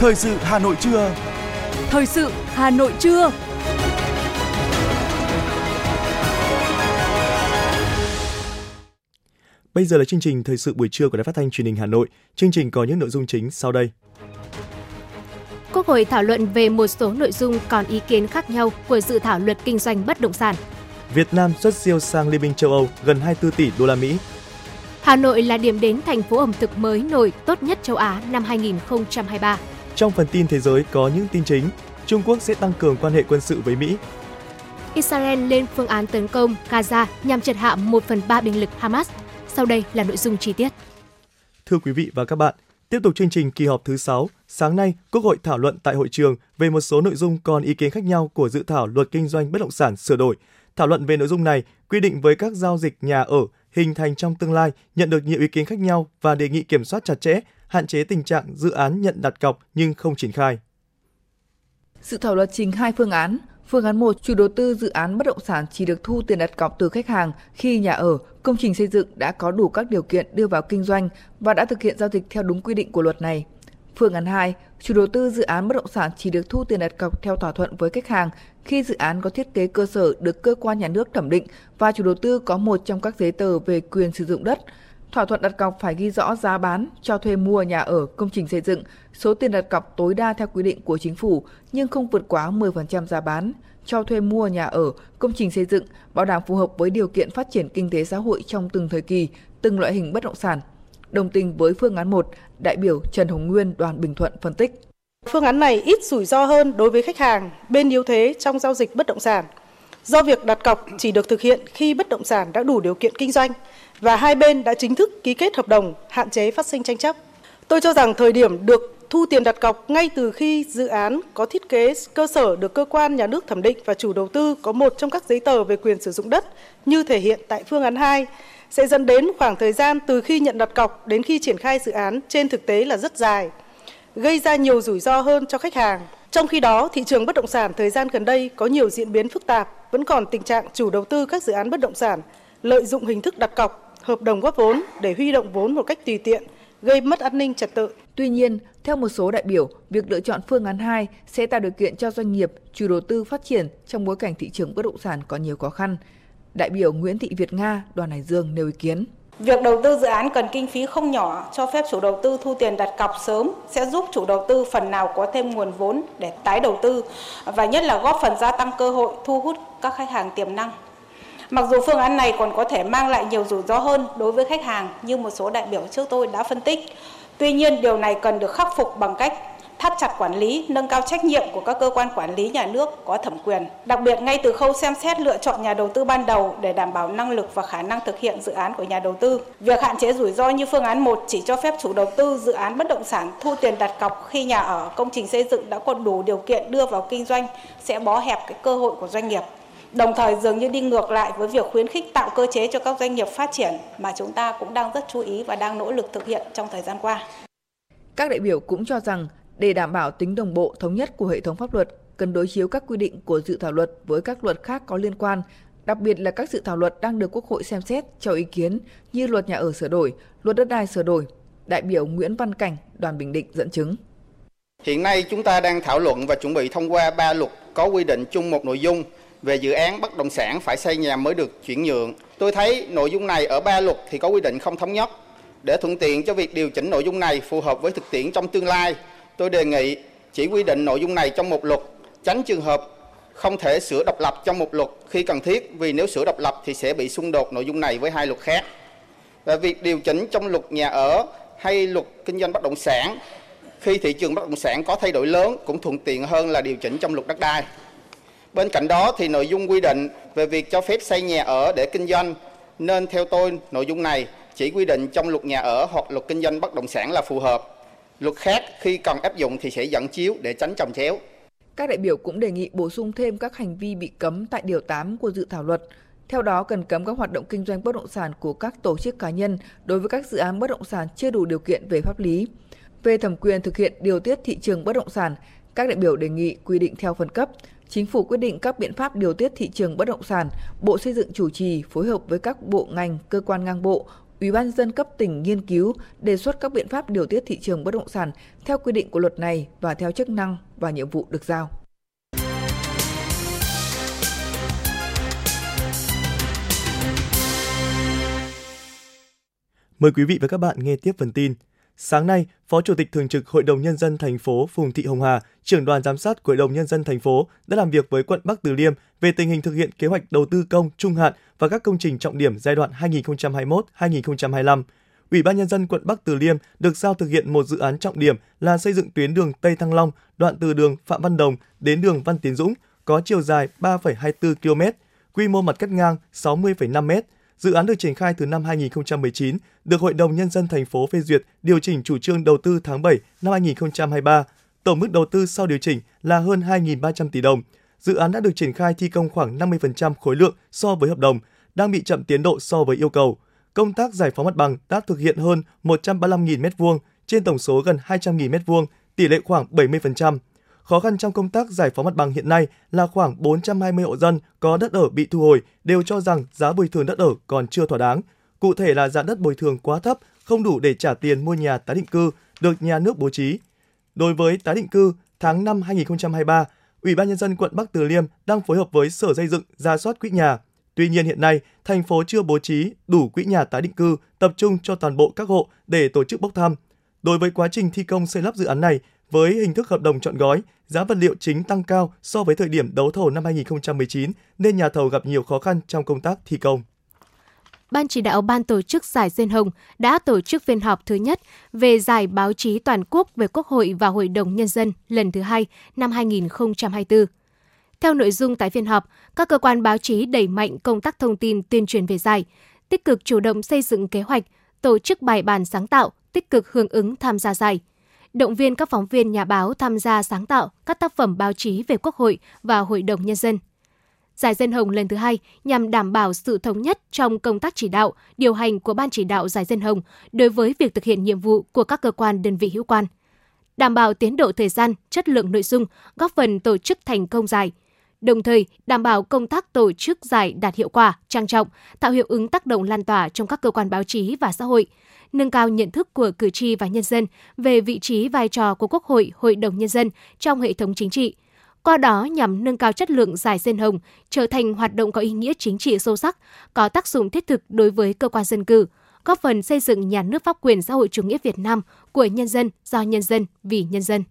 Thời sự Hà Nội trưa. Thời sự Hà Nội trưa. Bây giờ là chương trình thời sự buổi trưa của Đài Phát thanh Truyền hình Hà Nội. Chương trình có những nội dung chính sau đây. Quốc hội thảo luận về một số nội dung còn ý kiến khác nhau của dự thảo luật kinh doanh bất động sản. Việt Nam xuất siêu sang Liên minh châu Âu gần 24 tỷ đô la Mỹ. Hà Nội là điểm đến thành phố ẩm thực mới nổi tốt nhất châu Á năm 2023. Trong phần tin thế giới có những tin chính, Trung Quốc sẽ tăng cường quan hệ quân sự với Mỹ. Israel lên phương án tấn công Gaza nhằm triệt hạ 1 phần 3 binh lực Hamas. Sau đây là nội dung chi tiết. Thưa quý vị và các bạn, tiếp tục chương trình kỳ họp thứ 6, sáng nay Quốc hội thảo luận tại hội trường về một số nội dung còn ý kiến khác nhau của dự thảo luật kinh doanh bất động sản sửa đổi. Thảo luận về nội dung này, quy định với các giao dịch nhà ở hình thành trong tương lai nhận được nhiều ý kiến khác nhau và đề nghị kiểm soát chặt chẽ, hạn chế tình trạng dự án nhận đặt cọc nhưng không triển khai. Sự thảo luật trình hai phương án. Phương án 1, chủ đầu tư dự án bất động sản chỉ được thu tiền đặt cọc từ khách hàng khi nhà ở, công trình xây dựng đã có đủ các điều kiện đưa vào kinh doanh và đã thực hiện giao dịch theo đúng quy định của luật này. Phương án 2, chủ đầu tư dự án bất động sản chỉ được thu tiền đặt cọc theo thỏa thuận với khách hàng khi dự án có thiết kế cơ sở được cơ quan nhà nước thẩm định và chủ đầu tư có một trong các giấy tờ về quyền sử dụng đất. Thỏa thuận đặt cọc phải ghi rõ giá bán, cho thuê mua nhà ở, công trình xây dựng, số tiền đặt cọc tối đa theo quy định của chính phủ nhưng không vượt quá 10% giá bán, cho thuê mua nhà ở, công trình xây dựng, bảo đảm phù hợp với điều kiện phát triển kinh tế xã hội trong từng thời kỳ, từng loại hình bất động sản. Đồng tình với phương án 1, đại biểu Trần Hồng Nguyên đoàn Bình Thuận phân tích. Phương án này ít rủi ro hơn đối với khách hàng, bên yếu thế trong giao dịch bất động sản. Do việc đặt cọc chỉ được thực hiện khi bất động sản đã đủ điều kiện kinh doanh và hai bên đã chính thức ký kết hợp đồng, hạn chế phát sinh tranh chấp. Tôi cho rằng thời điểm được thu tiền đặt cọc ngay từ khi dự án có thiết kế cơ sở được cơ quan nhà nước thẩm định và chủ đầu tư có một trong các giấy tờ về quyền sử dụng đất như thể hiện tại phương án 2 sẽ dẫn đến khoảng thời gian từ khi nhận đặt cọc đến khi triển khai dự án trên thực tế là rất dài, gây ra nhiều rủi ro hơn cho khách hàng. Trong khi đó, thị trường bất động sản thời gian gần đây có nhiều diễn biến phức tạp, vẫn còn tình trạng chủ đầu tư các dự án bất động sản lợi dụng hình thức đặt cọc, hợp đồng góp vốn để huy động vốn một cách tùy tiện, gây mất an ninh trật tự. Tuy nhiên, theo một số đại biểu, việc lựa chọn phương án 2 sẽ tạo điều kiện cho doanh nghiệp, chủ đầu tư phát triển trong bối cảnh thị trường bất động sản có nhiều khó khăn. Đại biểu Nguyễn Thị Việt Nga, đoàn Hải Dương nêu ý kiến. Việc đầu tư dự án cần kinh phí không nhỏ, cho phép chủ đầu tư thu tiền đặt cọc sớm sẽ giúp chủ đầu tư phần nào có thêm nguồn vốn để tái đầu tư và nhất là góp phần gia tăng cơ hội thu hút các khách hàng tiềm năng. Mặc dù phương án này còn có thể mang lại nhiều rủi ro hơn đối với khách hàng như một số đại biểu trước tôi đã phân tích. Tuy nhiên điều này cần được khắc phục bằng cách thắt chặt quản lý, nâng cao trách nhiệm của các cơ quan quản lý nhà nước có thẩm quyền. Đặc biệt ngay từ khâu xem xét lựa chọn nhà đầu tư ban đầu để đảm bảo năng lực và khả năng thực hiện dự án của nhà đầu tư. Việc hạn chế rủi ro như phương án 1 chỉ cho phép chủ đầu tư dự án bất động sản thu tiền đặt cọc khi nhà ở, công trình xây dựng đã có đủ điều kiện đưa vào kinh doanh sẽ bó hẹp cái cơ hội của doanh nghiệp đồng thời dường như đi ngược lại với việc khuyến khích tạo cơ chế cho các doanh nghiệp phát triển mà chúng ta cũng đang rất chú ý và đang nỗ lực thực hiện trong thời gian qua. Các đại biểu cũng cho rằng để đảm bảo tính đồng bộ thống nhất của hệ thống pháp luật, cần đối chiếu các quy định của dự thảo luật với các luật khác có liên quan, đặc biệt là các dự thảo luật đang được Quốc hội xem xét cho ý kiến như luật nhà ở sửa đổi, luật đất đai sửa đổi. Đại biểu Nguyễn Văn Cảnh, đoàn Bình Định dẫn chứng. Hiện nay chúng ta đang thảo luận và chuẩn bị thông qua ba luật có quy định chung một nội dung về dự án bất động sản phải xây nhà mới được chuyển nhượng. Tôi thấy nội dung này ở ba luật thì có quy định không thống nhất. Để thuận tiện cho việc điều chỉnh nội dung này phù hợp với thực tiễn trong tương lai, tôi đề nghị chỉ quy định nội dung này trong một luật, tránh trường hợp không thể sửa độc lập trong một luật khi cần thiết vì nếu sửa độc lập thì sẽ bị xung đột nội dung này với hai luật khác. Và việc điều chỉnh trong luật nhà ở hay luật kinh doanh bất động sản khi thị trường bất động sản có thay đổi lớn cũng thuận tiện hơn là điều chỉnh trong luật đất đai. Bên cạnh đó thì nội dung quy định về việc cho phép xây nhà ở để kinh doanh nên theo tôi nội dung này chỉ quy định trong luật nhà ở hoặc luật kinh doanh bất động sản là phù hợp. Luật khác khi cần áp dụng thì sẽ dẫn chiếu để tránh trồng chéo. Các đại biểu cũng đề nghị bổ sung thêm các hành vi bị cấm tại điều 8 của dự thảo luật. Theo đó, cần cấm các hoạt động kinh doanh bất động sản của các tổ chức cá nhân đối với các dự án bất động sản chưa đủ điều kiện về pháp lý. Về thẩm quyền thực hiện điều tiết thị trường bất động sản, các đại biểu đề nghị quy định theo phân cấp, Chính phủ quyết định các biện pháp điều tiết thị trường bất động sản, Bộ Xây dựng chủ trì phối hợp với các bộ ngành, cơ quan ngang bộ, Ủy ban dân cấp tỉnh nghiên cứu, đề xuất các biện pháp điều tiết thị trường bất động sản theo quy định của luật này và theo chức năng và nhiệm vụ được giao. Mời quý vị và các bạn nghe tiếp phần tin. Sáng nay, Phó Chủ tịch Thường trực Hội đồng Nhân dân thành phố Phùng Thị Hồng Hà, trưởng đoàn giám sát của Hội đồng Nhân dân thành phố đã làm việc với quận Bắc Từ Liêm về tình hình thực hiện kế hoạch đầu tư công trung hạn và các công trình trọng điểm giai đoạn 2021-2025. Ủy ban Nhân dân quận Bắc Từ Liêm được giao thực hiện một dự án trọng điểm là xây dựng tuyến đường Tây Thăng Long, đoạn từ đường Phạm Văn Đồng đến đường Văn Tiến Dũng, có chiều dài 3,24 km, quy mô mặt cắt ngang 60,5 m, Dự án được triển khai từ năm 2019, được Hội đồng Nhân dân thành phố phê duyệt điều chỉnh chủ trương đầu tư tháng 7 năm 2023. Tổng mức đầu tư sau điều chỉnh là hơn 2.300 tỷ đồng. Dự án đã được triển khai thi công khoảng 50% khối lượng so với hợp đồng, đang bị chậm tiến độ so với yêu cầu. Công tác giải phóng mặt bằng đã thực hiện hơn 135.000 m2 trên tổng số gần 200.000 m2, tỷ lệ khoảng 70%. Khó khăn trong công tác giải phóng mặt bằng hiện nay là khoảng 420 hộ dân có đất ở bị thu hồi đều cho rằng giá bồi thường đất ở còn chưa thỏa đáng. Cụ thể là giá đất bồi thường quá thấp, không đủ để trả tiền mua nhà tái định cư được nhà nước bố trí. Đối với tái định cư, tháng 5 2023, Ủy ban nhân dân quận Bắc Từ Liêm đang phối hợp với Sở Xây dựng ra soát quỹ nhà. Tuy nhiên hiện nay, thành phố chưa bố trí đủ quỹ nhà tái định cư tập trung cho toàn bộ các hộ để tổ chức bốc thăm. Đối với quá trình thi công xây lắp dự án này, với hình thức hợp đồng chọn gói, giá vật liệu chính tăng cao so với thời điểm đấu thầu năm 2019 nên nhà thầu gặp nhiều khó khăn trong công tác thi công. Ban chỉ đạo Ban tổ chức Giải Diên Hồng đã tổ chức phiên họp thứ nhất về giải báo chí toàn quốc về Quốc hội và Hội đồng Nhân dân lần thứ hai năm 2024. Theo nội dung tại phiên họp, các cơ quan báo chí đẩy mạnh công tác thông tin tuyên truyền về giải, tích cực chủ động xây dựng kế hoạch, tổ chức bài bản sáng tạo, tích cực hưởng ứng tham gia giải – động viên các phóng viên nhà báo tham gia sáng tạo các tác phẩm báo chí về Quốc hội và Hội đồng Nhân dân. Giải Dân Hồng lần thứ hai nhằm đảm bảo sự thống nhất trong công tác chỉ đạo, điều hành của Ban chỉ đạo Giải Dân Hồng đối với việc thực hiện nhiệm vụ của các cơ quan đơn vị hữu quan. Đảm bảo tiến độ thời gian, chất lượng nội dung, góp phần tổ chức thành công giải. Đồng thời, đảm bảo công tác tổ chức giải đạt hiệu quả, trang trọng, tạo hiệu ứng tác động lan tỏa trong các cơ quan báo chí và xã hội, nâng cao nhận thức của cử tri và nhân dân về vị trí vai trò của Quốc hội, Hội đồng Nhân dân trong hệ thống chính trị. Qua đó nhằm nâng cao chất lượng giải dân hồng, trở thành hoạt động có ý nghĩa chính trị sâu sắc, có tác dụng thiết thực đối với cơ quan dân cử, góp phần xây dựng nhà nước pháp quyền xã hội chủ nghĩa Việt Nam của nhân dân, do nhân dân, vì nhân dân.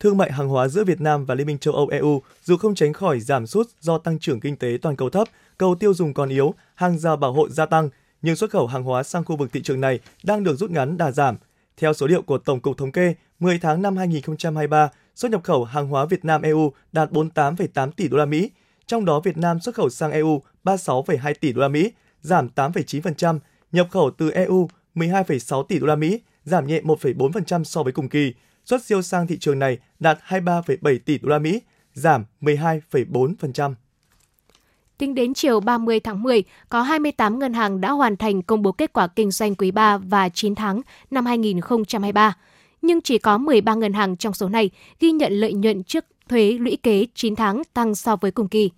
Thương mại hàng hóa giữa Việt Nam và Liên minh châu Âu EU dù không tránh khỏi giảm sút do tăng trưởng kinh tế toàn cầu thấp, cầu tiêu dùng còn yếu, hàng rào bảo hộ gia tăng, nhưng xuất khẩu hàng hóa sang khu vực thị trường này đang được rút ngắn đà giảm. Theo số liệu của Tổng cục Thống kê, 10 tháng năm 2023, xuất nhập khẩu hàng hóa Việt Nam EU đạt 48,8 tỷ đô la Mỹ, trong đó Việt Nam xuất khẩu sang EU 36,2 tỷ đô la Mỹ, giảm 8,9%, nhập khẩu từ EU 12,6 tỷ đô la Mỹ, giảm nhẹ 1,4% so với cùng kỳ. Xuất siêu sang thị trường này đạt 23,7 tỷ đô la Mỹ, giảm 12,4%. Tính đến chiều 30 tháng 10, có 28 ngân hàng đã hoàn thành công bố kết quả kinh doanh quý 3 và 9 tháng năm 2023. Nhưng chỉ có 13 ngân hàng trong số này ghi nhận lợi nhuận trước thuế lũy kế 9 tháng tăng so với cùng kỳ.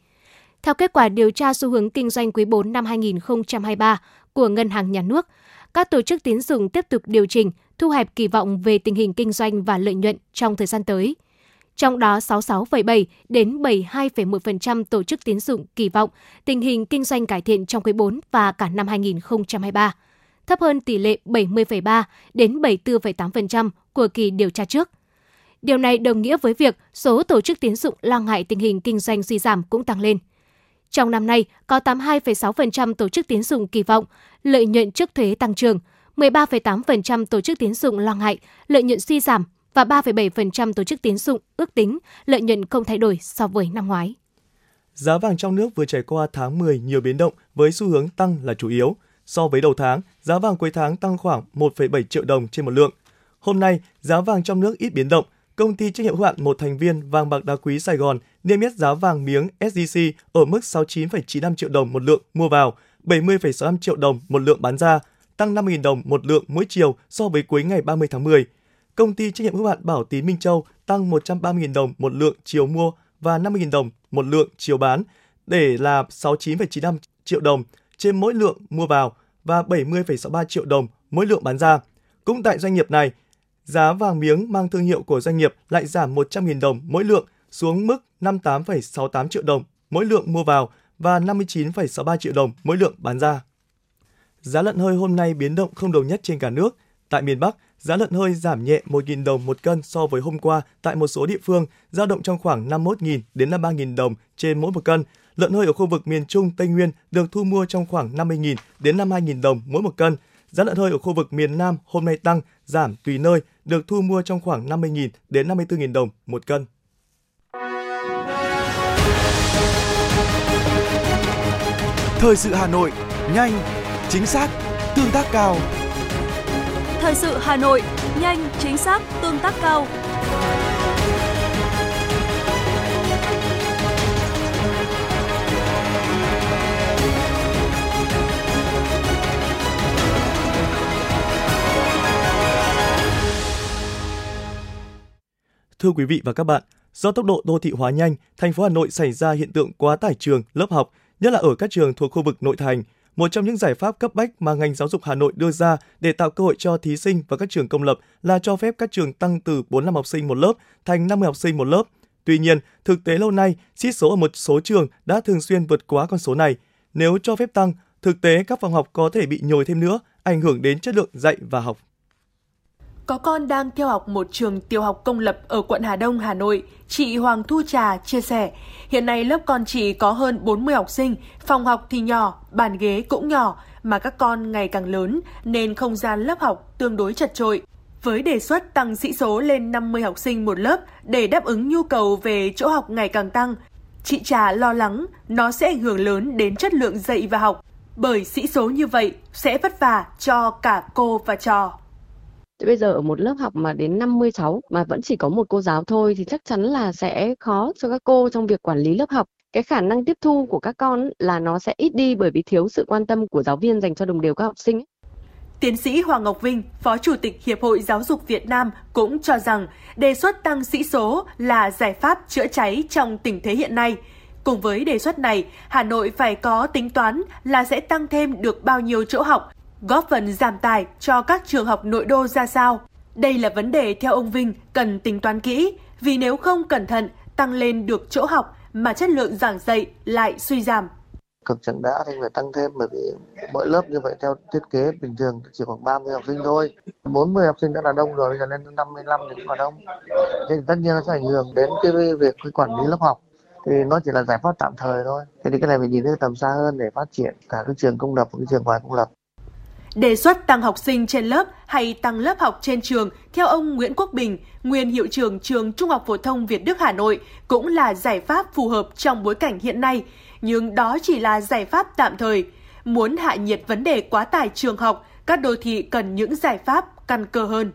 Theo kết quả điều tra xu hướng kinh doanh quý 4 năm 2023 của Ngân hàng Nhà nước, các tổ chức tín dụng tiếp tục điều chỉnh, thu hẹp kỳ vọng về tình hình kinh doanh và lợi nhuận trong thời gian tới – trong đó 66,7 đến 72,1% tổ chức tín dụng kỳ vọng tình hình kinh doanh cải thiện trong quý 4 và cả năm 2023, thấp hơn tỷ lệ 70,3 đến 74,8% của kỳ điều tra trước. Điều này đồng nghĩa với việc số tổ chức tín dụng lo ngại tình hình kinh doanh suy giảm cũng tăng lên. Trong năm nay, có 82,6% tổ chức tín dụng kỳ vọng lợi nhuận trước thuế tăng trưởng, 13,8% tổ chức tín dụng lo ngại lợi nhuận suy giảm và 3,7% tổ chức tín dụng ước tính lợi nhuận không thay đổi so với năm ngoái. Giá vàng trong nước vừa trải qua tháng 10 nhiều biến động với xu hướng tăng là chủ yếu. So với đầu tháng, giá vàng cuối tháng tăng khoảng 1,7 triệu đồng trên một lượng. Hôm nay, giá vàng trong nước ít biến động. Công ty trách nhiệm hữu hạn một thành viên vàng bạc đá quý Sài Gòn niêm yết giá vàng miếng SJC ở mức 69,95 triệu đồng một lượng mua vào, 70,65 triệu đồng một lượng bán ra, tăng 5.000 đồng một lượng mỗi chiều so với cuối ngày 30 tháng 10 công ty trách nhiệm hữu hạn Bảo Tín Minh Châu tăng 130.000 đồng một lượng chiều mua và 50.000 đồng một lượng chiều bán để là 69,95 triệu đồng trên mỗi lượng mua vào và 70,63 triệu đồng mỗi lượng bán ra. Cũng tại doanh nghiệp này, giá vàng miếng mang thương hiệu của doanh nghiệp lại giảm 100.000 đồng mỗi lượng xuống mức 58,68 triệu đồng mỗi lượng mua vào và 59,63 triệu đồng mỗi lượng bán ra. Giá lợn hơi hôm nay biến động không đồng nhất trên cả nước. Tại miền Bắc, giá lợn hơi giảm nhẹ 1.000 đồng một cân so với hôm qua tại một số địa phương, dao động trong khoảng 51.000 đến 53.000 đồng trên mỗi một cân. Lợn hơi ở khu vực miền Trung, Tây Nguyên được thu mua trong khoảng 50.000 đến 52.000 đồng mỗi một cân. Giá lợn hơi ở khu vực miền Nam hôm nay tăng, giảm tùy nơi, được thu mua trong khoảng 50.000 đến 54.000 đồng một cân. Thời sự Hà Nội, nhanh, chính xác, tương tác cao. Thời sự Hà Nội, nhanh, chính xác, tương tác cao. Thưa quý vị và các bạn, do tốc độ đô thị hóa nhanh, thành phố Hà Nội xảy ra hiện tượng quá tải trường, lớp học, nhất là ở các trường thuộc khu vực nội thành. Một trong những giải pháp cấp bách mà ngành giáo dục Hà Nội đưa ra để tạo cơ hội cho thí sinh và các trường công lập là cho phép các trường tăng từ 45 học sinh một lớp thành 50 học sinh một lớp. Tuy nhiên, thực tế lâu nay, sĩ số ở một số trường đã thường xuyên vượt quá con số này. Nếu cho phép tăng, thực tế các phòng học có thể bị nhồi thêm nữa, ảnh hưởng đến chất lượng dạy và học. Có con đang theo học một trường tiểu học công lập ở quận Hà Đông, Hà Nội. Chị Hoàng Thu Trà chia sẻ, hiện nay lớp con chị có hơn 40 học sinh, phòng học thì nhỏ, bàn ghế cũng nhỏ, mà các con ngày càng lớn nên không gian lớp học tương đối chật trội. Với đề xuất tăng sĩ số lên 50 học sinh một lớp để đáp ứng nhu cầu về chỗ học ngày càng tăng, chị Trà lo lắng nó sẽ ảnh hưởng lớn đến chất lượng dạy và học, bởi sĩ số như vậy sẽ vất vả cho cả cô và trò. Thế bây giờ ở một lớp học mà đến 50 cháu mà vẫn chỉ có một cô giáo thôi thì chắc chắn là sẽ khó cho các cô trong việc quản lý lớp học. Cái khả năng tiếp thu của các con là nó sẽ ít đi bởi vì thiếu sự quan tâm của giáo viên dành cho đồng đều các học sinh. Tiến sĩ Hoàng Ngọc Vinh, Phó Chủ tịch Hiệp hội Giáo dục Việt Nam cũng cho rằng đề xuất tăng sĩ số là giải pháp chữa cháy trong tình thế hiện nay. Cùng với đề xuất này, Hà Nội phải có tính toán là sẽ tăng thêm được bao nhiêu chỗ học góp phần giảm tải cho các trường học nội đô ra sao. Đây là vấn đề theo ông Vinh cần tính toán kỹ, vì nếu không cẩn thận tăng lên được chỗ học mà chất lượng giảng dạy lại suy giảm. Cực chẳng đã thì phải tăng thêm bởi vì mỗi lớp như vậy theo thiết kế bình thường chỉ khoảng 30 học sinh thôi. 40 học sinh đã là đông rồi, bây giờ lên 55 thì cũng là đông. Thế thì tất nhiên nó sẽ ảnh hưởng đến cái việc cái quản lý lớp học thì nó chỉ là giải pháp tạm thời thôi. Thế thì cái này phải nhìn thấy tầm xa hơn để phát triển cả các trường công lập và các trường ngoài công lập. Đề xuất tăng học sinh trên lớp hay tăng lớp học trên trường, theo ông Nguyễn Quốc Bình, nguyên hiệu trưởng trường Trung học phổ thông Việt Đức Hà Nội, cũng là giải pháp phù hợp trong bối cảnh hiện nay, nhưng đó chỉ là giải pháp tạm thời. Muốn hạ nhiệt vấn đề quá tải trường học, các đô thị cần những giải pháp căn cơ hơn.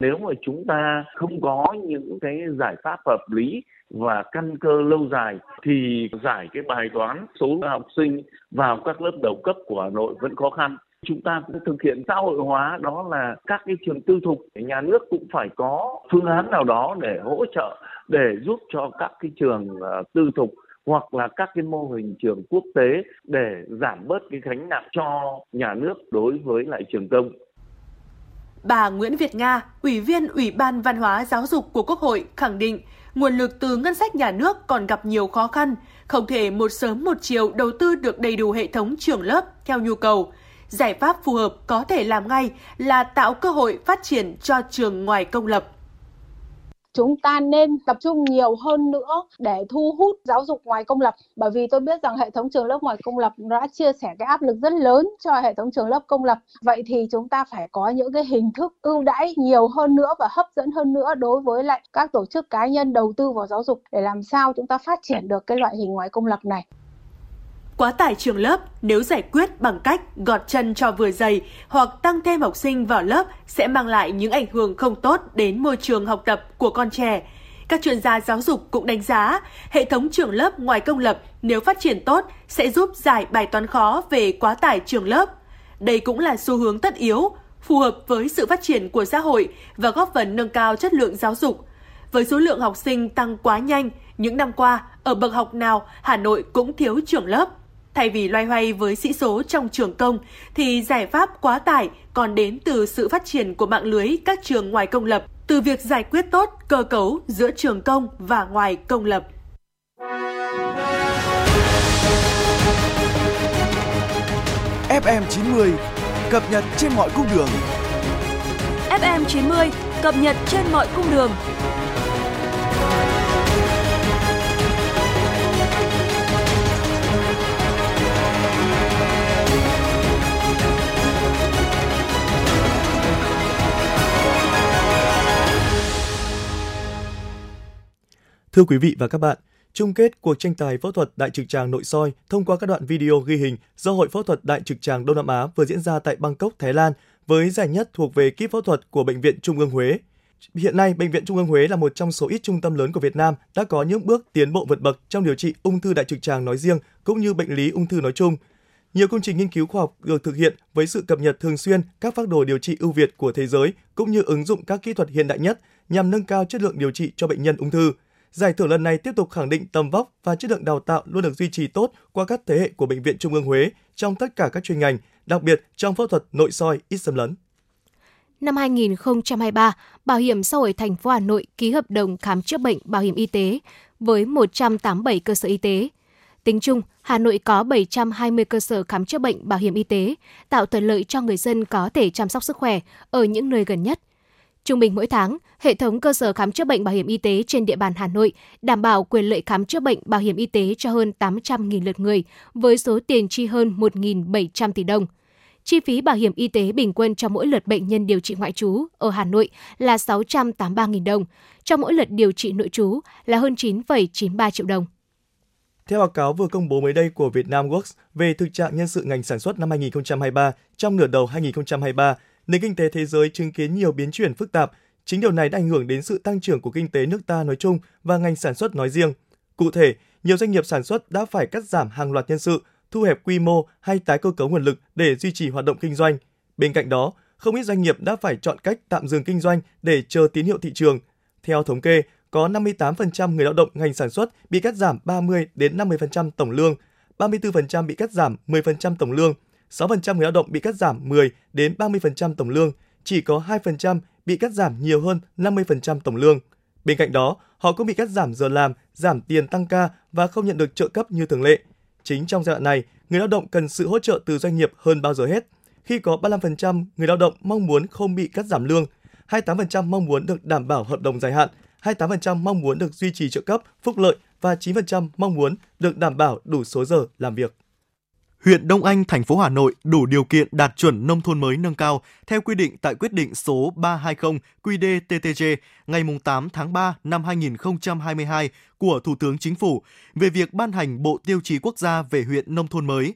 Nếu mà chúng ta không có những cái giải pháp hợp lý và căn cơ lâu dài thì giải cái bài toán số học sinh vào các lớp đầu cấp của Hà Nội vẫn khó khăn chúng ta cũng thực hiện xã hội hóa đó là các cái trường tư thục nhà nước cũng phải có phương án nào đó để hỗ trợ để giúp cho các cái trường ờ, tư thục hoặc là các cái mô hình trường quốc tế để giảm bớt cái gánh nặng cho nhà nước đối với lại trường công. Bà Nguyễn Việt Nga, Ủy viên Ủy ban Văn hóa Giáo dục của Quốc hội khẳng định nguồn lực từ ngân sách nhà nước còn gặp nhiều khó khăn, không thể một sớm một chiều đầu tư được đầy đủ hệ thống trường lớp theo nhu cầu giải pháp phù hợp có thể làm ngay là tạo cơ hội phát triển cho trường ngoài công lập. Chúng ta nên tập trung nhiều hơn nữa để thu hút giáo dục ngoài công lập, bởi vì tôi biết rằng hệ thống trường lớp ngoài công lập đã chia sẻ cái áp lực rất lớn cho hệ thống trường lớp công lập. Vậy thì chúng ta phải có những cái hình thức ưu đãi nhiều hơn nữa và hấp dẫn hơn nữa đối với lại các tổ chức cá nhân đầu tư vào giáo dục để làm sao chúng ta phát triển được cái loại hình ngoài công lập này. Quá tải trường lớp nếu giải quyết bằng cách gọt chân cho vừa dày hoặc tăng thêm học sinh vào lớp sẽ mang lại những ảnh hưởng không tốt đến môi trường học tập của con trẻ. Các chuyên gia giáo dục cũng đánh giá, hệ thống trường lớp ngoài công lập nếu phát triển tốt sẽ giúp giải bài toán khó về quá tải trường lớp. Đây cũng là xu hướng tất yếu, phù hợp với sự phát triển của xã hội và góp phần nâng cao chất lượng giáo dục. Với số lượng học sinh tăng quá nhanh, những năm qua, ở bậc học nào Hà Nội cũng thiếu trường lớp. Thay vì loay hoay với sĩ số trong trường công, thì giải pháp quá tải còn đến từ sự phát triển của mạng lưới các trường ngoài công lập, từ việc giải quyết tốt cơ cấu giữa trường công và ngoài công lập. FM 90 cập nhật trên mọi cung đường. FM 90 cập nhật trên mọi cung đường. Thưa quý vị và các bạn, chung kết cuộc tranh tài phẫu thuật đại trực tràng nội soi thông qua các đoạn video ghi hình do Hội Phẫu thuật Đại trực tràng Đông Nam Á vừa diễn ra tại Bangkok, Thái Lan với giải nhất thuộc về kíp phẫu thuật của Bệnh viện Trung ương Huế. Hiện nay, Bệnh viện Trung ương Huế là một trong số ít trung tâm lớn của Việt Nam đã có những bước tiến bộ vượt bậc trong điều trị ung thư đại trực tràng nói riêng cũng như bệnh lý ung thư nói chung. Nhiều công trình nghiên cứu khoa học được thực hiện với sự cập nhật thường xuyên các phác đồ điều trị ưu việt của thế giới cũng như ứng dụng các kỹ thuật hiện đại nhất nhằm nâng cao chất lượng điều trị cho bệnh nhân ung thư. Giải thưởng lần này tiếp tục khẳng định tầm vóc và chất lượng đào tạo luôn được duy trì tốt qua các thế hệ của Bệnh viện Trung ương Huế trong tất cả các chuyên ngành, đặc biệt trong phẫu thuật nội soi ít xâm lấn. Năm 2023, Bảo hiểm xã hội thành phố Hà Nội ký hợp đồng khám chữa bệnh bảo hiểm y tế với 187 cơ sở y tế. Tính chung, Hà Nội có 720 cơ sở khám chữa bệnh bảo hiểm y tế, tạo thuận lợi cho người dân có thể chăm sóc sức khỏe ở những nơi gần nhất. Trung bình mỗi tháng, hệ thống cơ sở khám chữa bệnh bảo hiểm y tế trên địa bàn Hà Nội đảm bảo quyền lợi khám chữa bệnh bảo hiểm y tế cho hơn 800.000 lượt người với số tiền chi hơn 1.700 tỷ đồng. Chi phí bảo hiểm y tế bình quân cho mỗi lượt bệnh nhân điều trị ngoại trú ở Hà Nội là 683.000 đồng, cho mỗi lượt điều trị nội trú là hơn 9,93 triệu đồng. Theo báo cáo vừa công bố mới đây của Vietnam Works về thực trạng nhân sự ngành sản xuất năm 2023 trong nửa đầu 2023, nền kinh tế thế giới chứng kiến nhiều biến chuyển phức tạp. Chính điều này đã ảnh hưởng đến sự tăng trưởng của kinh tế nước ta nói chung và ngành sản xuất nói riêng. Cụ thể, nhiều doanh nghiệp sản xuất đã phải cắt giảm hàng loạt nhân sự, thu hẹp quy mô hay tái cơ cấu nguồn lực để duy trì hoạt động kinh doanh. Bên cạnh đó, không ít doanh nghiệp đã phải chọn cách tạm dừng kinh doanh để chờ tín hiệu thị trường. Theo thống kê, có 58% người lao động ngành sản xuất bị cắt giảm 30 đến 50% tổng lương, 34% bị cắt giảm 10% tổng lương, 6% người lao động bị cắt giảm 10 đến 30% tổng lương, chỉ có 2% bị cắt giảm nhiều hơn 50% tổng lương. Bên cạnh đó, họ cũng bị cắt giảm giờ làm, giảm tiền tăng ca và không nhận được trợ cấp như thường lệ. Chính trong giai đoạn này, người lao động cần sự hỗ trợ từ doanh nghiệp hơn bao giờ hết. Khi có 35% người lao động mong muốn không bị cắt giảm lương, 28% mong muốn được đảm bảo hợp đồng dài hạn, 28% mong muốn được duy trì trợ cấp, phúc lợi và 9% mong muốn được đảm bảo đủ số giờ làm việc huyện Đông Anh, thành phố Hà Nội đủ điều kiện đạt chuẩn nông thôn mới nâng cao theo quy định tại quyết định số 320 QĐ-TTG ngày 8 tháng 3 năm 2022 của Thủ tướng Chính phủ về việc ban hành Bộ Tiêu chí Quốc gia về huyện nông thôn mới,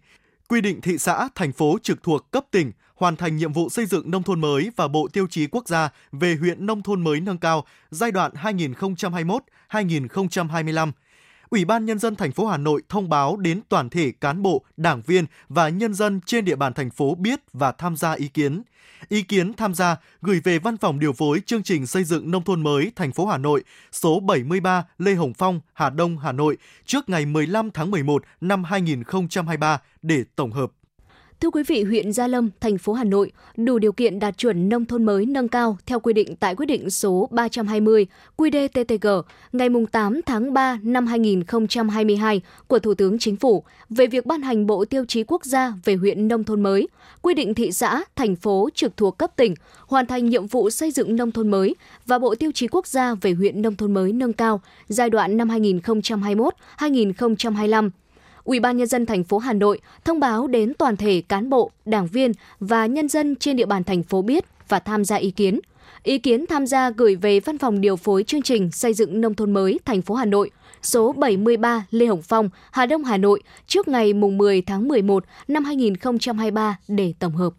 quy định thị xã, thành phố trực thuộc cấp tỉnh hoàn thành nhiệm vụ xây dựng nông thôn mới và Bộ Tiêu chí Quốc gia về huyện nông thôn mới nâng cao giai đoạn 2021-2025 Ủy ban nhân dân thành phố Hà Nội thông báo đến toàn thể cán bộ, đảng viên và nhân dân trên địa bàn thành phố biết và tham gia ý kiến. Ý kiến tham gia gửi về Văn phòng điều phối chương trình xây dựng nông thôn mới thành phố Hà Nội, số 73 Lê Hồng Phong, Hà Đông, Hà Nội trước ngày 15 tháng 11 năm 2023 để tổng hợp. Thưa quý vị, huyện Gia Lâm, thành phố Hà Nội đủ điều kiện đạt chuẩn nông thôn mới nâng cao theo quy định tại quyết định số 320 QĐ-TTG ngày 8 tháng 3 năm 2022 của Thủ tướng Chính phủ về việc ban hành Bộ Tiêu chí Quốc gia về huyện nông thôn mới, quy định thị xã, thành phố trực thuộc cấp tỉnh hoàn thành nhiệm vụ xây dựng nông thôn mới và Bộ Tiêu chí Quốc gia về huyện nông thôn mới nâng cao giai đoạn năm 2021-2025 Ủy ban nhân dân thành phố Hà Nội thông báo đến toàn thể cán bộ, đảng viên và nhân dân trên địa bàn thành phố biết và tham gia ý kiến. Ý kiến tham gia gửi về Văn phòng điều phối chương trình xây dựng nông thôn mới thành phố Hà Nội, số 73 Lê Hồng Phong, Hà Đông, Hà Nội trước ngày 10 tháng 11 năm 2023 để tổng hợp.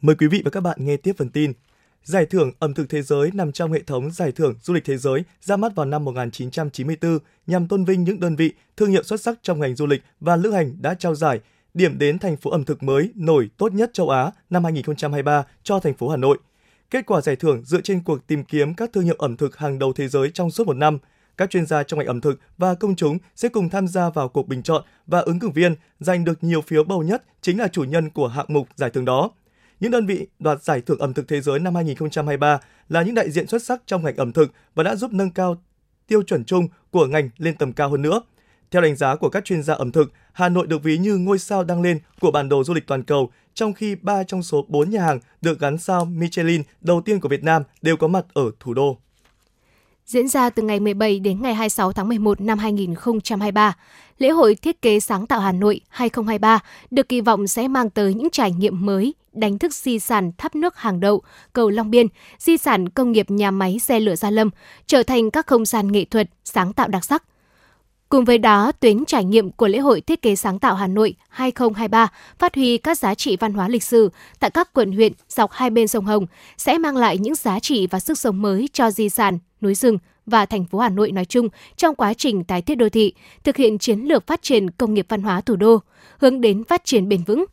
Mời quý vị và các bạn nghe tiếp phần tin Giải thưởng ẩm thực thế giới nằm trong hệ thống giải thưởng du lịch thế giới ra mắt vào năm 1994 nhằm tôn vinh những đơn vị thương hiệu xuất sắc trong ngành du lịch và lữ hành đã trao giải điểm đến thành phố ẩm thực mới nổi tốt nhất châu Á năm 2023 cho thành phố Hà Nội. Kết quả giải thưởng dựa trên cuộc tìm kiếm các thương hiệu ẩm thực hàng đầu thế giới trong suốt một năm. Các chuyên gia trong ngành ẩm thực và công chúng sẽ cùng tham gia vào cuộc bình chọn và ứng cử viên giành được nhiều phiếu bầu nhất chính là chủ nhân của hạng mục giải thưởng đó. Những đơn vị đoạt giải thưởng ẩm thực thế giới năm 2023 là những đại diện xuất sắc trong ngành ẩm thực và đã giúp nâng cao tiêu chuẩn chung của ngành lên tầm cao hơn nữa. Theo đánh giá của các chuyên gia ẩm thực, Hà Nội được ví như ngôi sao đang lên của bản đồ du lịch toàn cầu, trong khi 3 trong số 4 nhà hàng được gắn sao Michelin đầu tiên của Việt Nam đều có mặt ở thủ đô. Diễn ra từ ngày 17 đến ngày 26 tháng 11 năm 2023, lễ hội thiết kế sáng tạo Hà Nội 2023 được kỳ vọng sẽ mang tới những trải nghiệm mới, đánh thức di sản tháp nước hàng đậu, cầu Long Biên, di sản công nghiệp nhà máy xe lửa Gia Lâm, trở thành các không gian nghệ thuật, sáng tạo đặc sắc. Cùng với đó, tuyến trải nghiệm của lễ hội thiết kế sáng tạo Hà Nội 2023 phát huy các giá trị văn hóa lịch sử tại các quận huyện dọc hai bên sông Hồng sẽ mang lại những giá trị và sức sống mới cho di sản, núi rừng và thành phố Hà Nội nói chung trong quá trình tái thiết đô thị, thực hiện chiến lược phát triển công nghiệp văn hóa thủ đô, hướng đến phát triển bền vững.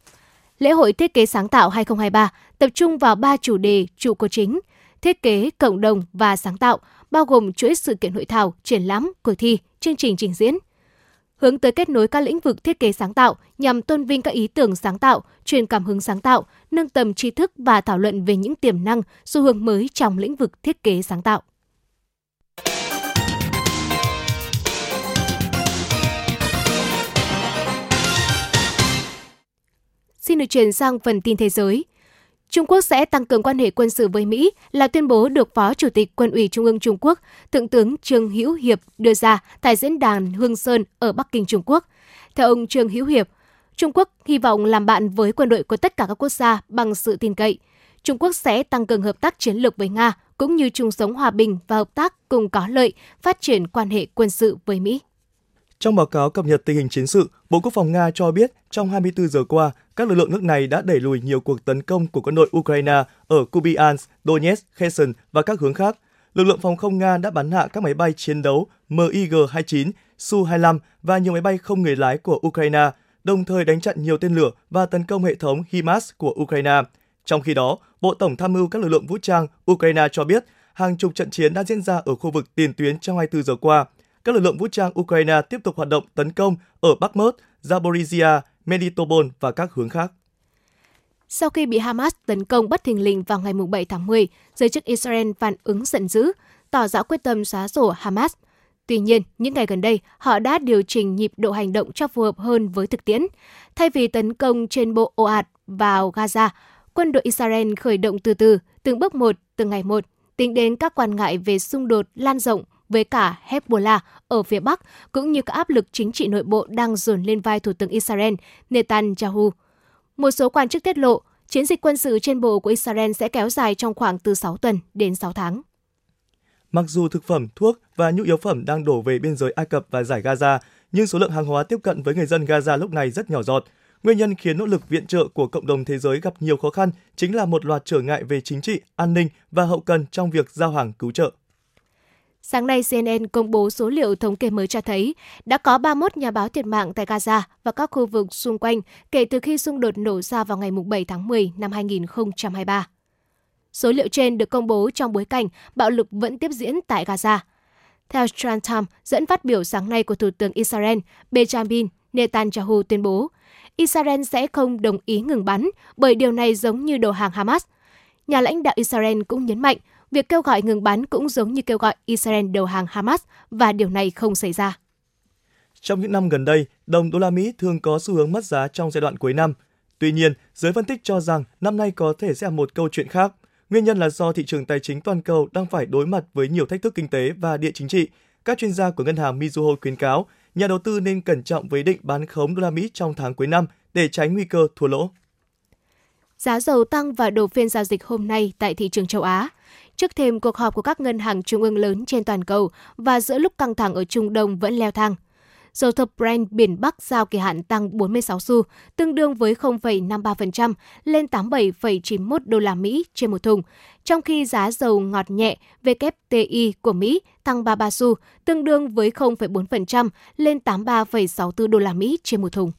Lễ hội thiết kế sáng tạo 2023 tập trung vào ba chủ đề trụ cột chính: thiết kế, cộng đồng và sáng tạo, bao gồm chuỗi sự kiện hội thảo, triển lãm, cuộc thi, chương trình trình diễn. Hướng tới kết nối các lĩnh vực thiết kế sáng tạo nhằm tôn vinh các ý tưởng sáng tạo, truyền cảm hứng sáng tạo, nâng tầm tri thức và thảo luận về những tiềm năng, xu hướng mới trong lĩnh vực thiết kế sáng tạo. Xin được chuyển sang phần tin thế giới. Trung Quốc sẽ tăng cường quan hệ quân sự với Mỹ là tuyên bố được Phó Chủ tịch Quân ủy Trung ương Trung Quốc, Thượng tướng Trương Hữu Hiệp đưa ra tại diễn đàn Hương Sơn ở Bắc Kinh, Trung Quốc. Theo ông Trương Hữu Hiệp, Trung Quốc hy vọng làm bạn với quân đội của tất cả các quốc gia bằng sự tin cậy. Trung Quốc sẽ tăng cường hợp tác chiến lược với Nga cũng như chung sống hòa bình và hợp tác cùng có lợi, phát triển quan hệ quân sự với Mỹ. Trong báo cáo cập nhật tình hình chiến sự, Bộ Quốc phòng Nga cho biết trong 24 giờ qua, các lực lượng nước này đã đẩy lùi nhiều cuộc tấn công của quân đội Ukraine ở Kupiansk, Donetsk, Kherson và các hướng khác. Lực lượng phòng không Nga đã bắn hạ các máy bay chiến đấu MiG-29, Su-25 và nhiều máy bay không người lái của Ukraine, đồng thời đánh chặn nhiều tên lửa và tấn công hệ thống HIMARS của Ukraine. Trong khi đó, Bộ Tổng tham mưu các lực lượng vũ trang Ukraine cho biết hàng chục trận chiến đã diễn ra ở khu vực tiền tuyến trong 24 giờ qua – các lực lượng vũ trang Ukraine tiếp tục hoạt động tấn công ở Bakhmut, Zaporizhia, Melitopol và các hướng khác. Sau khi bị Hamas tấn công bất thình lình vào ngày 7 tháng 10, giới chức Israel phản ứng giận dữ, tỏ rõ quyết tâm xóa sổ Hamas. Tuy nhiên, những ngày gần đây, họ đã điều chỉnh nhịp độ hành động cho phù hợp hơn với thực tiễn. Thay vì tấn công trên bộ ồ ạt vào Gaza, quân đội Israel khởi động từ từ, từng bước một, từng ngày một, tính đến các quan ngại về xung đột lan rộng với cả Hezbollah ở phía Bắc, cũng như các áp lực chính trị nội bộ đang dồn lên vai Thủ tướng Israel Netanyahu. Một số quan chức tiết lộ, chiến dịch quân sự trên bộ của Israel sẽ kéo dài trong khoảng từ 6 tuần đến 6 tháng. Mặc dù thực phẩm, thuốc và nhu yếu phẩm đang đổ về biên giới Ai Cập và giải Gaza, nhưng số lượng hàng hóa tiếp cận với người dân Gaza lúc này rất nhỏ giọt. Nguyên nhân khiến nỗ lực viện trợ của cộng đồng thế giới gặp nhiều khó khăn chính là một loạt trở ngại về chính trị, an ninh và hậu cần trong việc giao hàng cứu trợ. Sáng nay, CNN công bố số liệu thống kê mới cho thấy đã có 31 nhà báo thiệt mạng tại Gaza và các khu vực xung quanh kể từ khi xung đột nổ ra vào ngày 7 tháng 10 năm 2023. Số liệu trên được công bố trong bối cảnh bạo lực vẫn tiếp diễn tại Gaza. Theo Strand Time, dẫn phát biểu sáng nay của Thủ tướng Israel Benjamin Netanyahu tuyên bố, Israel sẽ không đồng ý ngừng bắn bởi điều này giống như đầu hàng Hamas. Nhà lãnh đạo Israel cũng nhấn mạnh Việc kêu gọi ngừng bắn cũng giống như kêu gọi Israel đầu hàng Hamas và điều này không xảy ra. Trong những năm gần đây, đồng đô la Mỹ thường có xu hướng mất giá trong giai đoạn cuối năm. Tuy nhiên, giới phân tích cho rằng năm nay có thể sẽ là một câu chuyện khác. Nguyên nhân là do thị trường tài chính toàn cầu đang phải đối mặt với nhiều thách thức kinh tế và địa chính trị. Các chuyên gia của ngân hàng Mizuho khuyến cáo nhà đầu tư nên cẩn trọng với định bán khống đô la Mỹ trong tháng cuối năm để tránh nguy cơ thua lỗ. Giá dầu tăng vào đầu phiên giao dịch hôm nay tại thị trường châu Á trước thêm cuộc họp của các ngân hàng trung ương lớn trên toàn cầu và giữa lúc căng thẳng ở Trung Đông vẫn leo thang. Dầu thô Brent biển Bắc giao kỳ hạn tăng 46 xu, tương đương với 0,53% lên 87,91 đô la Mỹ trên một thùng, trong khi giá dầu ngọt nhẹ WTI của Mỹ tăng 33 xu, tương đương với 0,4% lên 83,64 đô la Mỹ trên một thùng.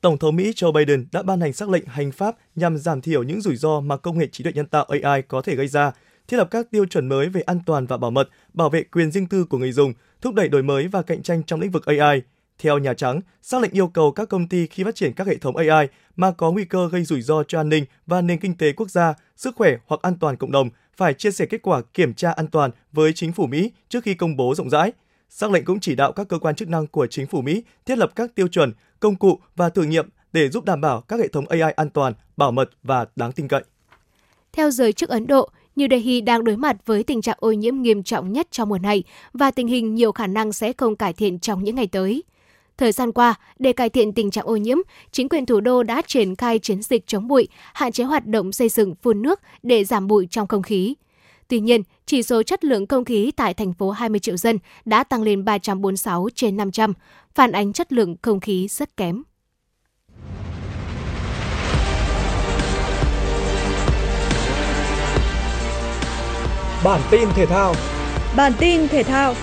Tổng thống Mỹ Joe Biden đã ban hành sắc lệnh hành pháp nhằm giảm thiểu những rủi ro mà công nghệ trí tuệ nhân tạo AI có thể gây ra, thiết lập các tiêu chuẩn mới về an toàn và bảo mật, bảo vệ quyền riêng tư của người dùng, thúc đẩy đổi mới và cạnh tranh trong lĩnh vực AI. Theo Nhà Trắng, xác lệnh yêu cầu các công ty khi phát triển các hệ thống AI mà có nguy cơ gây rủi ro cho an ninh và nền kinh tế quốc gia, sức khỏe hoặc an toàn cộng đồng phải chia sẻ kết quả kiểm tra an toàn với chính phủ Mỹ trước khi công bố rộng rãi. Xác lệnh cũng chỉ đạo các cơ quan chức năng của chính phủ Mỹ thiết lập các tiêu chuẩn, công cụ và thử nghiệm để giúp đảm bảo các hệ thống AI an toàn, bảo mật và đáng tin cậy. Theo giới chức Ấn Độ, New Delhi đang đối mặt với tình trạng ô nhiễm nghiêm trọng nhất trong mùa này và tình hình nhiều khả năng sẽ không cải thiện trong những ngày tới. Thời gian qua, để cải thiện tình trạng ô nhiễm, chính quyền thủ đô đã triển khai chiến dịch chống bụi, hạn chế hoạt động xây dựng phun nước để giảm bụi trong không khí. Tuy nhiên, chỉ số chất lượng không khí tại thành phố 20 triệu dân đã tăng lên 346 trên 500, phản ánh chất lượng không khí rất kém. Bản tin thể thao Bản tin thể thao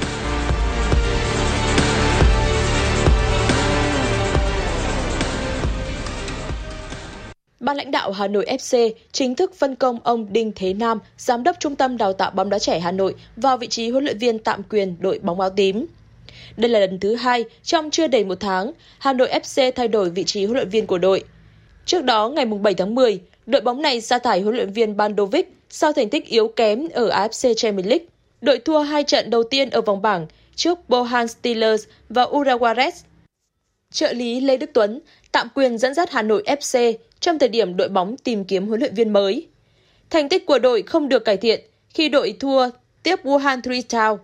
Ban lãnh đạo Hà Nội FC chính thức phân công ông Đinh Thế Nam, giám đốc Trung tâm Đào tạo bóng đá trẻ Hà Nội vào vị trí huấn luyện viên tạm quyền đội bóng áo tím. Đây là lần thứ hai trong chưa đầy một tháng, Hà Nội FC thay đổi vị trí huấn luyện viên của đội. Trước đó, ngày 7 tháng 10, đội bóng này sa thải huấn luyện viên Bandovic sau thành tích yếu kém ở AFC Champions League. Đội thua hai trận đầu tiên ở vòng bảng trước Bohan Steelers và Urawa Trợ lý Lê Đức Tuấn tạm quyền dẫn dắt Hà Nội FC trong thời điểm đội bóng tìm kiếm huấn luyện viên mới. Thành tích của đội không được cải thiện khi đội thua tiếp Wuhan Three Town.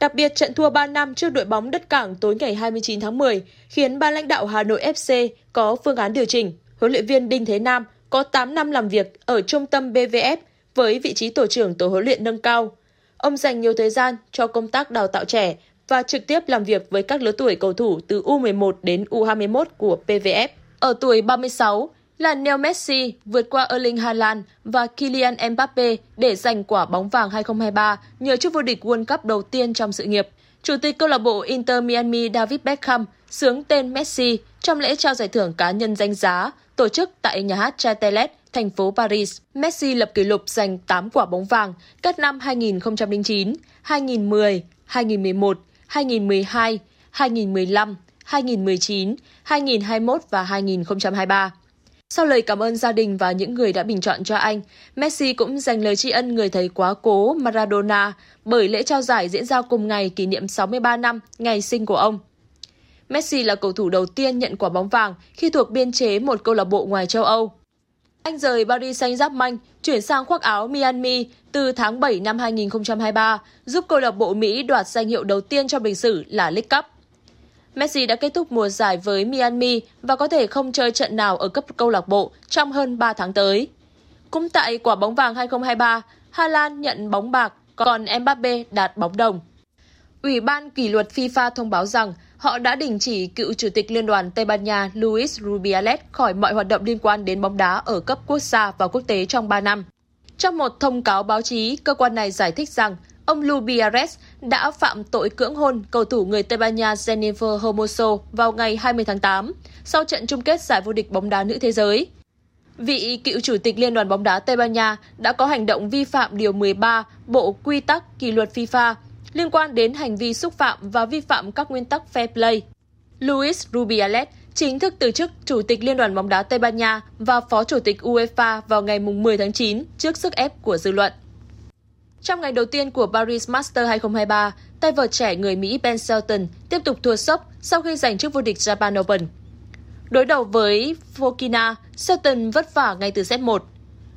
Đặc biệt trận thua 3 năm trước đội bóng đất cảng tối ngày 29 tháng 10 khiến ban lãnh đạo Hà Nội FC có phương án điều chỉnh. Huấn luyện viên Đinh Thế Nam có 8 năm làm việc ở trung tâm BVF với vị trí tổ trưởng tổ huấn luyện nâng cao. Ông dành nhiều thời gian cho công tác đào tạo trẻ và trực tiếp làm việc với các lứa tuổi cầu thủ từ U11 đến U21 của PVF. Ở tuổi 36, là Neil Messi vượt qua Erling Haaland và Kylian Mbappe để giành quả bóng vàng 2023 nhờ chức vô địch World Cup đầu tiên trong sự nghiệp. Chủ tịch câu lạc bộ Inter Miami David Beckham sướng tên Messi trong lễ trao giải thưởng cá nhân danh giá tổ chức tại nhà hát Châtelet, thành phố Paris. Messi lập kỷ lục giành 8 quả bóng vàng các năm 2009, 2010, 2011, 2012, 2015, 2019, 2021 và 2023. Sau lời cảm ơn gia đình và những người đã bình chọn cho anh, Messi cũng dành lời tri ân người thầy quá cố Maradona bởi lễ trao giải diễn ra cùng ngày kỷ niệm 63 năm ngày sinh của ông. Messi là cầu thủ đầu tiên nhận quả bóng vàng khi thuộc biên chế một câu lạc bộ ngoài châu Âu. Anh rời Paris Saint-Germain chuyển sang khoác áo Miami từ tháng 7 năm 2023, giúp câu lạc bộ Mỹ đoạt danh hiệu đầu tiên trong lịch sử là League Cup. Messi đã kết thúc mùa giải với Miami và có thể không chơi trận nào ở cấp câu lạc bộ trong hơn 3 tháng tới. Cũng tại quả bóng vàng 2023, Hà Lan nhận bóng bạc, còn Mbappe đạt bóng đồng. Ủy ban kỷ luật FIFA thông báo rằng họ đã đình chỉ cựu chủ tịch Liên đoàn Tây Ban Nha Luis Rubiales khỏi mọi hoạt động liên quan đến bóng đá ở cấp quốc gia và quốc tế trong 3 năm. Trong một thông cáo báo chí, cơ quan này giải thích rằng ông Lubiares đã phạm tội cưỡng hôn cầu thủ người Tây Ban Nha Jennifer Hermoso vào ngày 20 tháng 8 sau trận chung kết giải vô địch bóng đá nữ thế giới. Vị cựu chủ tịch Liên đoàn bóng đá Tây Ban Nha đã có hành động vi phạm điều 13 Bộ Quy tắc kỷ luật FIFA liên quan đến hành vi xúc phạm và vi phạm các nguyên tắc fair play. Luis Rubiales chính thức từ chức Chủ tịch Liên đoàn bóng đá Tây Ban Nha và Phó Chủ tịch UEFA vào ngày 10 tháng 9 trước sức ép của dư luận. Trong ngày đầu tiên của Paris Master 2023, tay vợt trẻ người Mỹ Ben Shelton tiếp tục thua sốc sau khi giành chức vô địch Japan Open. Đối đầu với Fokina, Shelton vất vả ngay từ set 1.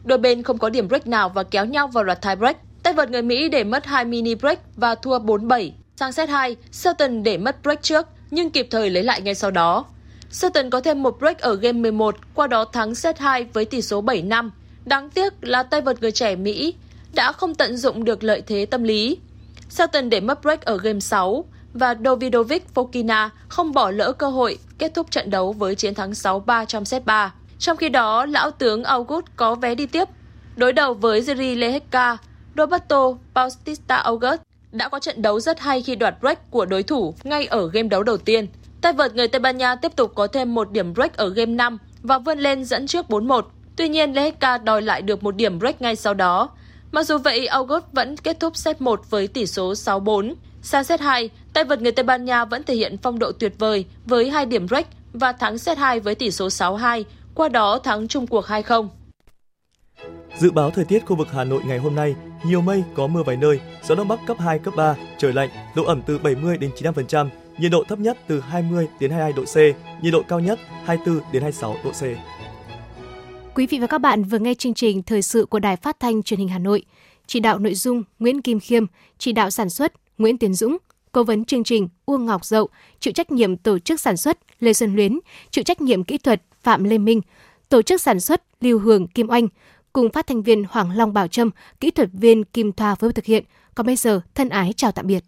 Đôi bên không có điểm break nào và kéo nhau vào loạt tie break. Tay vợt người Mỹ để mất hai mini break và thua 4-7. Sang set 2, Shelton để mất break trước nhưng kịp thời lấy lại ngay sau đó. Shelton có thêm một break ở game 11, qua đó thắng set 2 với tỷ số 7-5. Đáng tiếc là tay vợt người trẻ Mỹ đã không tận dụng được lợi thế tâm lý. Sutton để mất break ở game 6 và Dovidovic Fokina không bỏ lỡ cơ hội kết thúc trận đấu với chiến thắng 6-3 trong set 3. Trong khi đó, lão tướng August có vé đi tiếp. Đối đầu với Jiri Lehecka, Roberto Bautista August đã có trận đấu rất hay khi đoạt break của đối thủ ngay ở game đấu đầu tiên. tay vợt người Tây Ban Nha tiếp tục có thêm một điểm break ở game 5 và vươn lên dẫn trước 4-1. Tuy nhiên, Lehecka đòi lại được một điểm break ngay sau đó. Mặc dù vậy, August vẫn kết thúc set 1 với tỷ số 6-4. Sang set 2, tay vợt người Tây Ban Nha vẫn thể hiện phong độ tuyệt vời với 2 điểm break và thắng set 2 với tỷ số 6-2, qua đó thắng chung cuộc 2-0. Dự báo thời tiết khu vực Hà Nội ngày hôm nay, nhiều mây, có mưa vài nơi, gió đông bắc cấp 2, cấp 3, trời lạnh, độ ẩm từ 70 đến 95%, nhiệt độ thấp nhất từ 20 đến 22 độ C, nhiệt độ cao nhất 24 đến 26 độ C. Quý vị và các bạn vừa nghe chương trình thời sự của Đài Phát thanh Truyền hình Hà Nội. Chỉ đạo nội dung Nguyễn Kim Khiêm, chỉ đạo sản xuất Nguyễn Tiến Dũng, cố vấn chương trình Uông Ngọc Dậu, chịu trách nhiệm tổ chức sản xuất Lê Xuân Luyến, chịu trách nhiệm kỹ thuật Phạm Lê Minh, tổ chức sản xuất Lưu Hường Kim Oanh, cùng phát thanh viên Hoàng Long Bảo Trâm, kỹ thuật viên Kim Thoa phối thực hiện. Còn bây giờ, thân ái chào tạm biệt.